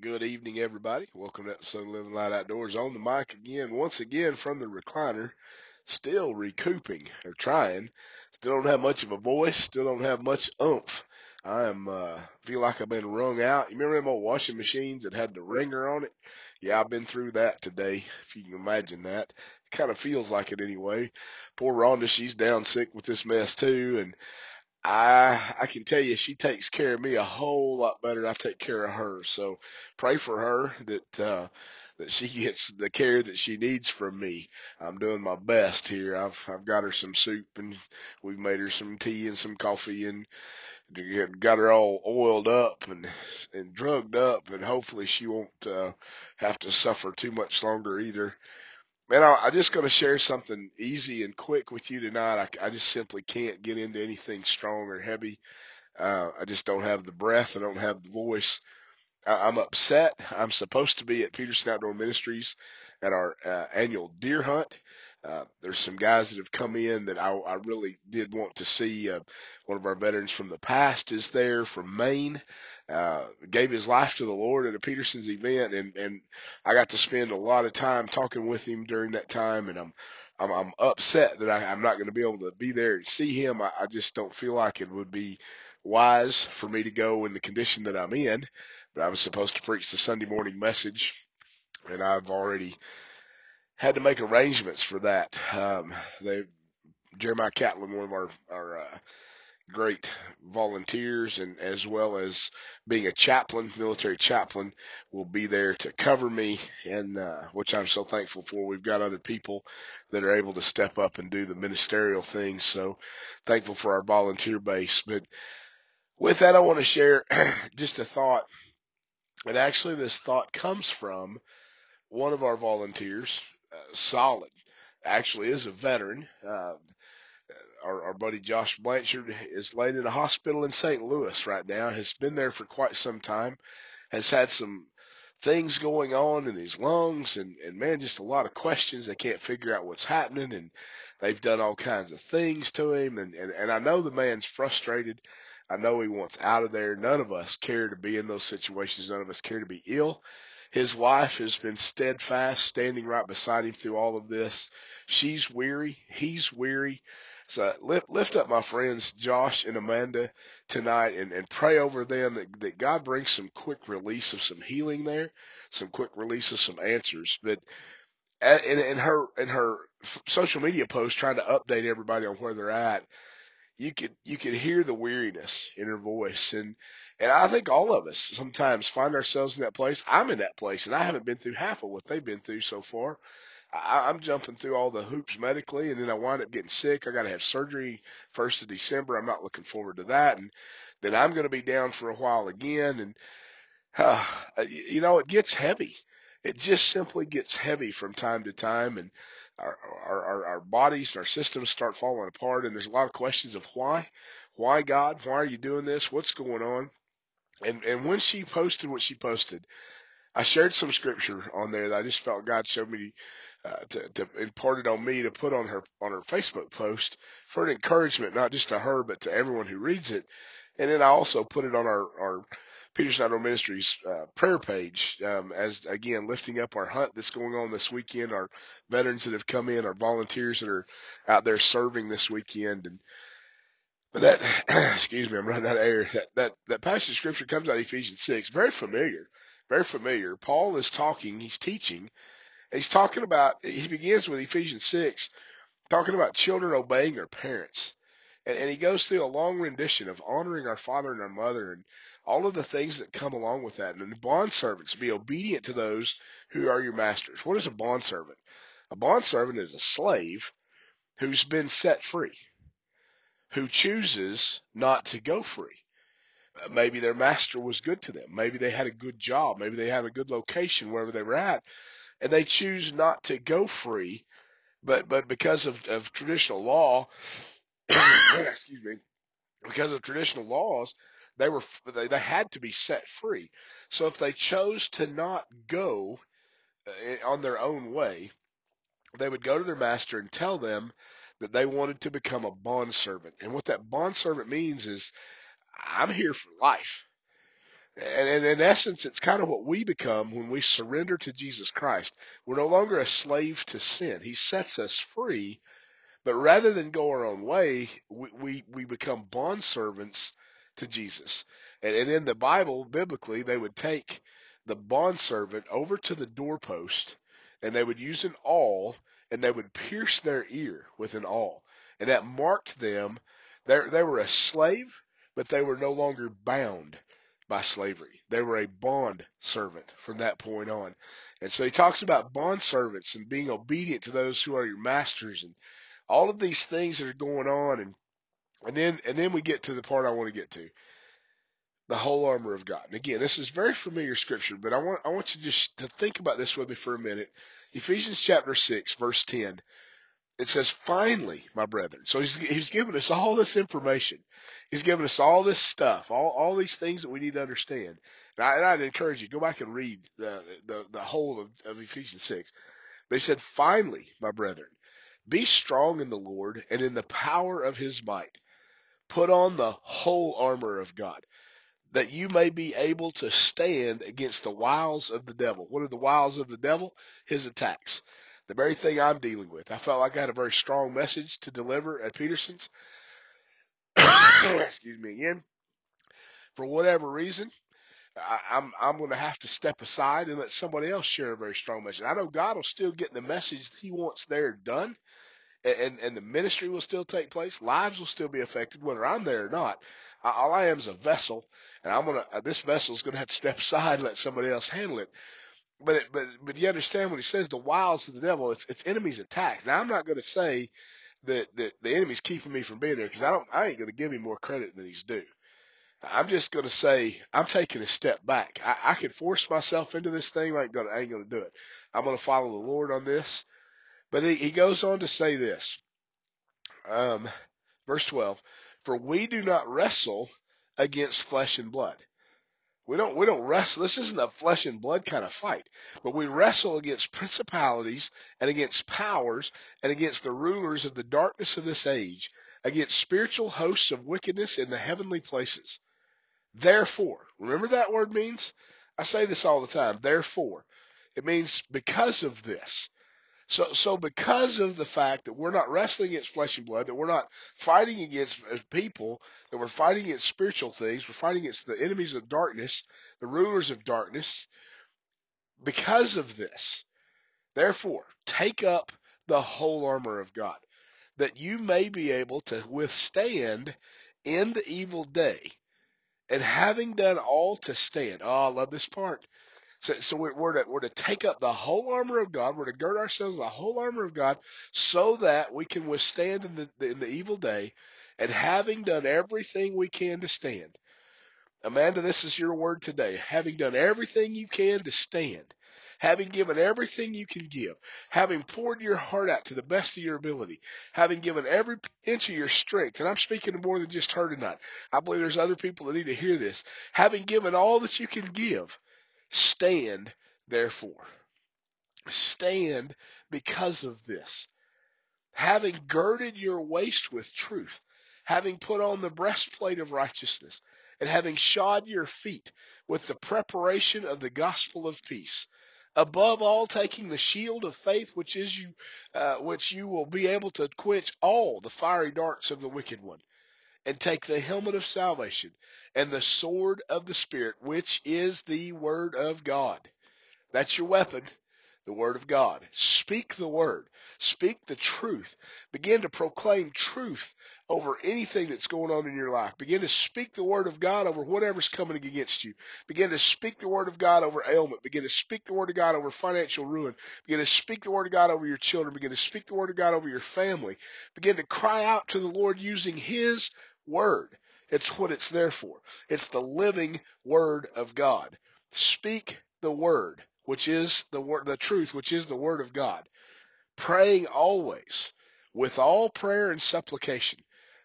Good evening, everybody. Welcome to episode Living Light Outdoors. On the mic again, once again from the recliner. Still recouping or trying. Still don't have much of a voice. Still don't have much oomph. I am uh feel like I've been wrung out. You remember them old washing machines that had the wringer on it? Yeah, I've been through that today. If you can imagine that, it kind of feels like it anyway. Poor Rhonda, she's down sick with this mess too, and I I can tell you she takes care of me a whole lot better than I take care of her. So pray for her that uh that she gets the care that she needs from me. I'm doing my best here. I've I've got her some soup and we've made her some tea and some coffee and got her all oiled up and and drugged up and hopefully she won't uh have to suffer too much longer either. Man, I, I just going to share something easy and quick with you tonight. I, I just simply can't get into anything strong or heavy. Uh, I just don't have the breath. I don't have the voice. I, I'm upset. I'm supposed to be at Peterson Outdoor Ministries at our uh, annual deer hunt. Uh, there's some guys that have come in that I, I really did want to see. Uh, one of our veterans from the past is there from Maine. Uh, gave his life to the Lord at a Peterson's event, and and I got to spend a lot of time talking with him during that time, and I'm I'm, I'm upset that I, I'm not going to be able to be there and see him. I, I just don't feel like it would be wise for me to go in the condition that I'm in. But I was supposed to preach the Sunday morning message, and I've already had to make arrangements for that. Um, they Jeremiah Catlin, one of our our uh, great volunteers and as well as being a chaplain, military chaplain, will be there to cover me and uh, which I'm so thankful for. We've got other people that are able to step up and do the ministerial things. So thankful for our volunteer base. But with that, I want to share just a thought. And actually, this thought comes from one of our volunteers, uh, Solid, actually is a veteran. Uh, our, our buddy Josh Blanchard is laid in a hospital in St. Louis right now, has been there for quite some time, has had some things going on in his lungs and, and man, just a lot of questions. They can't figure out what's happening and they've done all kinds of things to him. And, and, and I know the man's frustrated. I know he wants out of there. None of us care to be in those situations. None of us care to be ill. His wife has been steadfast, standing right beside him through all of this. She's weary. He's weary. So lift, lift up my friends, Josh and Amanda tonight and, and pray over them that, that God brings some quick release of some healing there, some quick release of some answers. But in, in her, in her social media post trying to update everybody on where they're at, you could, you could hear the weariness in her voice. And, and I think all of us sometimes find ourselves in that place. I'm in that place and I haven't been through half of what they've been through so far. I, I'm jumping through all the hoops medically, and then I wind up getting sick. I got to have surgery first of December. I'm not looking forward to that, and then I'm going to be down for a while again. And uh, you know, it gets heavy. It just simply gets heavy from time to time, and our our our, bodies and our systems start falling apart. And there's a lot of questions of why, why God, why are you doing this? What's going on? And and when she posted what she posted, I shared some scripture on there that I just felt God showed me uh, to, to impart it on me to put on her on her Facebook post for an encouragement, not just to her but to everyone who reads it. And then I also put it on our our Peterson Outdoor Ministries uh, prayer page um, as again lifting up our hunt that's going on this weekend, our veterans that have come in, our volunteers that are out there serving this weekend, and but that excuse me, I'm running out of air. That that that passage of scripture comes out of Ephesians six, very familiar, very familiar. Paul is talking, he's teaching He's talking about, he begins with Ephesians 6, talking about children obeying their parents. And, and he goes through a long rendition of honoring our father and our mother and all of the things that come along with that. And the bond servants be obedient to those who are your masters. What is a bond servant? A bond servant is a slave who's been set free, who chooses not to go free. Maybe their master was good to them. Maybe they had a good job. Maybe they had a good location wherever they were at and they choose not to go free, but but because of, of traditional law, excuse me, because of traditional laws, they were they, they had to be set free. So if they chose to not go uh, on their own way, they would go to their master and tell them that they wanted to become a bond servant. And what that bond servant means is, I'm here for life. And, and in essence, it's kind of what we become when we surrender to Jesus Christ. We're no longer a slave to sin. He sets us free but rather than go our own way, we, we, we become bond servants to Jesus. And, and in the Bible, biblically, they would take the bond servant over to the doorpost and they would use an awl and they would pierce their ear with an awl. And that marked them. They, they were a slave, but they were no longer bound by slavery. They were a bond servant from that point on. And so he talks about bond servants and being obedient to those who are your masters and all of these things that are going on and and then and then we get to the part I want to get to. The whole armor of God. And again, this is very familiar scripture, but I want I want you just to think about this with me for a minute. Ephesians chapter six, verse ten. It says, finally, my brethren. So he's, he's given us all this information. He's given us all this stuff, all, all these things that we need to understand. And, I, I'd encourage you, go back and read the, the, the whole of, of Ephesians 6. But he said, finally, my brethren, be strong in the Lord and in the power of his might. Put on the whole armor of God, that you may be able to stand against the wiles of the devil. What are the wiles of the devil? His attacks. The very thing I'm dealing with. I felt like I had a very strong message to deliver at Peterson's. Excuse me again. For whatever reason, I, I'm I'm going to have to step aside and let somebody else share a very strong message. I know God will still get the message He wants there done, and, and the ministry will still take place. Lives will still be affected, whether I'm there or not. All I am is a vessel, and I'm gonna. This vessel is gonna have to step aside and let somebody else handle it. But but but you understand when he says the wiles of the devil, it's it's enemies attacks. Now I'm not going to say that that the enemy's keeping me from being there because I don't. I ain't going to give him more credit than he's due. I'm just going to say I'm taking a step back. I, I could force myself into this thing. I ain't going to do it. I'm going to follow the Lord on this. But he, he goes on to say this. Um, verse 12, for we do not wrestle against flesh and blood. We don't, we don't wrestle. This isn't a flesh and blood kind of fight, but we wrestle against principalities and against powers and against the rulers of the darkness of this age, against spiritual hosts of wickedness in the heavenly places. Therefore, remember that word means? I say this all the time. Therefore, it means because of this. So, so because of the fact that we're not wrestling against flesh and blood, that we're not fighting against uh, people, that we're fighting against spiritual things, we're fighting against the enemies of darkness, the rulers of darkness, because of this, therefore, take up the whole armor of God, that you may be able to withstand in the evil day, and having done all to stand. Oh, I love this part. So, so we're, we're, to, we're to take up the whole armor of God. We're to gird ourselves the whole armor of God so that we can withstand in the, in the evil day. And having done everything we can to stand, Amanda, this is your word today. Having done everything you can to stand, having given everything you can give, having poured your heart out to the best of your ability, having given every inch of your strength, and I'm speaking to more than just her tonight. I believe there's other people that need to hear this. Having given all that you can give, Stand, therefore. Stand because of this. Having girded your waist with truth, having put on the breastplate of righteousness, and having shod your feet with the preparation of the gospel of peace. Above all, taking the shield of faith, which is you, uh, which you will be able to quench all the fiery darts of the wicked one and take the helmet of salvation and the sword of the Spirit, which is the Word of God. That's your weapon. The Word of God. Speak the Word. Speak the truth. Begin to proclaim truth over anything that's going on in your life. Begin to speak the Word of God over whatever's coming against you. Begin to speak the Word of God over ailment. Begin to speak the Word of God over financial ruin. Begin to speak the Word of God over your children. Begin to speak the Word of God over your family. Begin to cry out to the Lord using His Word. It's what it's there for. It's the living Word of God. Speak the Word which is the word, the truth, which is the word of God. Praying always with all prayer and supplication.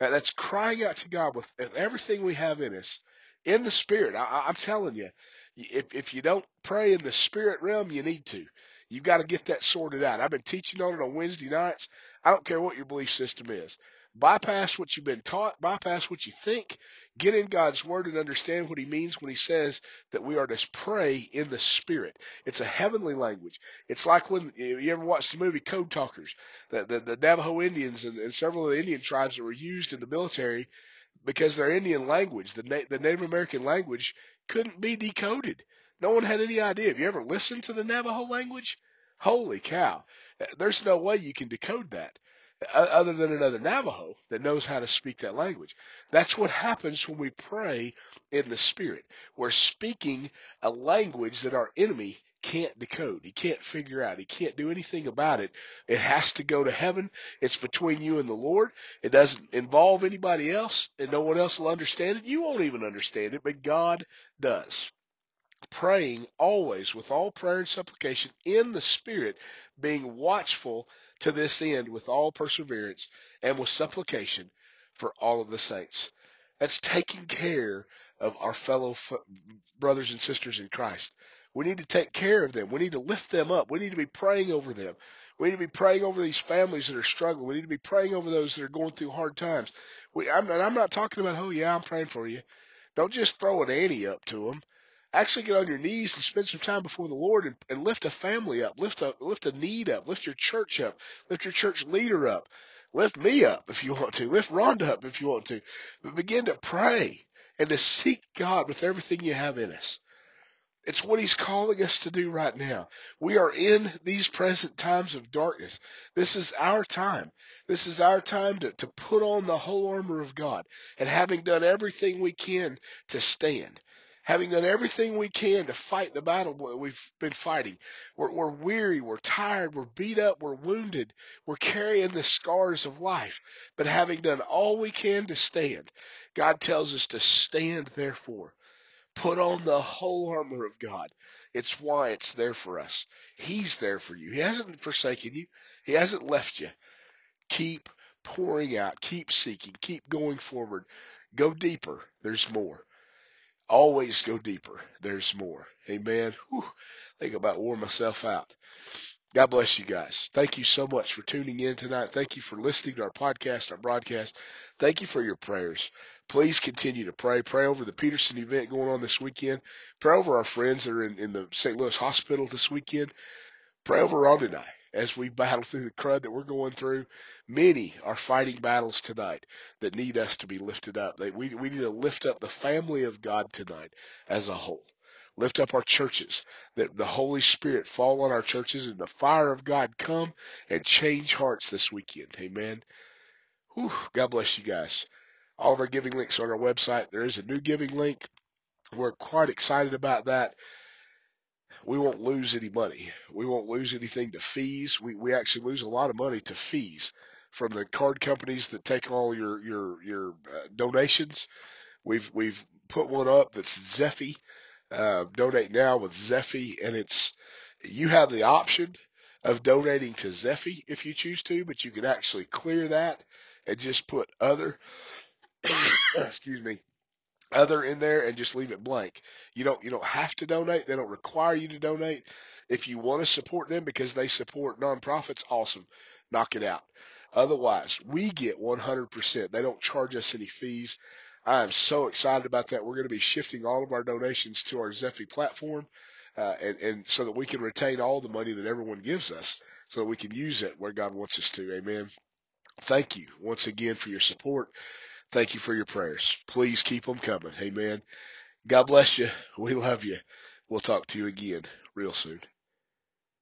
That's crying out to God with everything we have in us, in the spirit. I, I'm telling you, if if you don't pray in the spirit realm, you need to. You've got to get that sorted out. I've been teaching on it on Wednesday nights. I don't care what your belief system is. Bypass what you've been taught, bypass what you think, get in God's word and understand what he means when he says that we are to pray in the spirit. It's a heavenly language. It's like when you ever watched the movie Code Talkers, the, the, the Navajo Indians and, and several of the Indian tribes that were used in the military because their Indian language, the, Na- the Native American language, couldn't be decoded. No one had any idea. Have you ever listened to the Navajo language? Holy cow. There's no way you can decode that other than another Navajo that knows how to speak that language. That's what happens when we pray in the Spirit. We're speaking a language that our enemy can't decode. He can't figure out. He can't do anything about it. It has to go to heaven. It's between you and the Lord. It doesn't involve anybody else, and no one else will understand it. You won't even understand it, but God does praying always with all prayer and supplication in the Spirit, being watchful to this end with all perseverance and with supplication for all of the saints. That's taking care of our fellow f- brothers and sisters in Christ. We need to take care of them. We need to lift them up. We need to be praying over them. We need to be praying over these families that are struggling. We need to be praying over those that are going through hard times. We, I'm, I'm not talking about, oh yeah, I'm praying for you. Don't just throw an ante up to them actually get on your knees and spend some time before the Lord and, and lift a family up, lift a lift a need up, lift your church up, lift your church leader up, lift me up if you want to, lift Rhonda up if you want to, but begin to pray and to seek God with everything you have in us. It's what he's calling us to do right now. We are in these present times of darkness. This is our time. This is our time to, to put on the whole armor of God. And having done everything we can to stand, having done everything we can to fight the battle we've been fighting, we're, we're weary, we're tired, we're beat up, we're wounded, we're carrying the scars of life. But having done all we can to stand, God tells us to stand therefore Put on the whole armor of God. It's why it's there for us. He's there for you. He hasn't forsaken you. He hasn't left you. Keep pouring out. Keep seeking. Keep going forward. Go deeper. There's more. Always go deeper. There's more. Amen. Whew. Think about wore myself out. God bless you guys. Thank you so much for tuning in tonight. Thank you for listening to our podcast, our broadcast. Thank you for your prayers. Please continue to pray. Pray over the Peterson event going on this weekend. Pray over our friends that are in, in the St. Louis hospital this weekend. Pray over Ron and I as we battle through the crud that we're going through. Many are fighting battles tonight that need us to be lifted up. we, we need to lift up the family of God tonight as a whole. Lift up our churches, that the Holy Spirit fall on our churches and the fire of God come and change hearts this weekend. Amen. Whew, God bless you guys. All of our giving links on our website. There is a new giving link. We're quite excited about that. We won't lose any money. We won't lose anything to fees. We, we actually lose a lot of money to fees from the card companies that take all your, your, your uh, donations. We've, we've put one up that's Zeffy uh, donate now with Zeffy, and it's you have the option of donating to Zeffy if you choose to, but you can actually clear that and just put other. excuse me other in there and just leave it blank. You don't you don't have to donate. They don't require you to donate. If you want to support them because they support nonprofits, awesome. Knock it out. Otherwise, we get 100%. They don't charge us any fees. I am so excited about that. We're going to be shifting all of our donations to our Zeffy platform, uh, and, and so that we can retain all the money that everyone gives us so that we can use it where God wants us to. Amen. Thank you once again for your support. Thank you for your prayers. Please keep them coming. Amen. God bless you. We love you. We'll talk to you again real soon.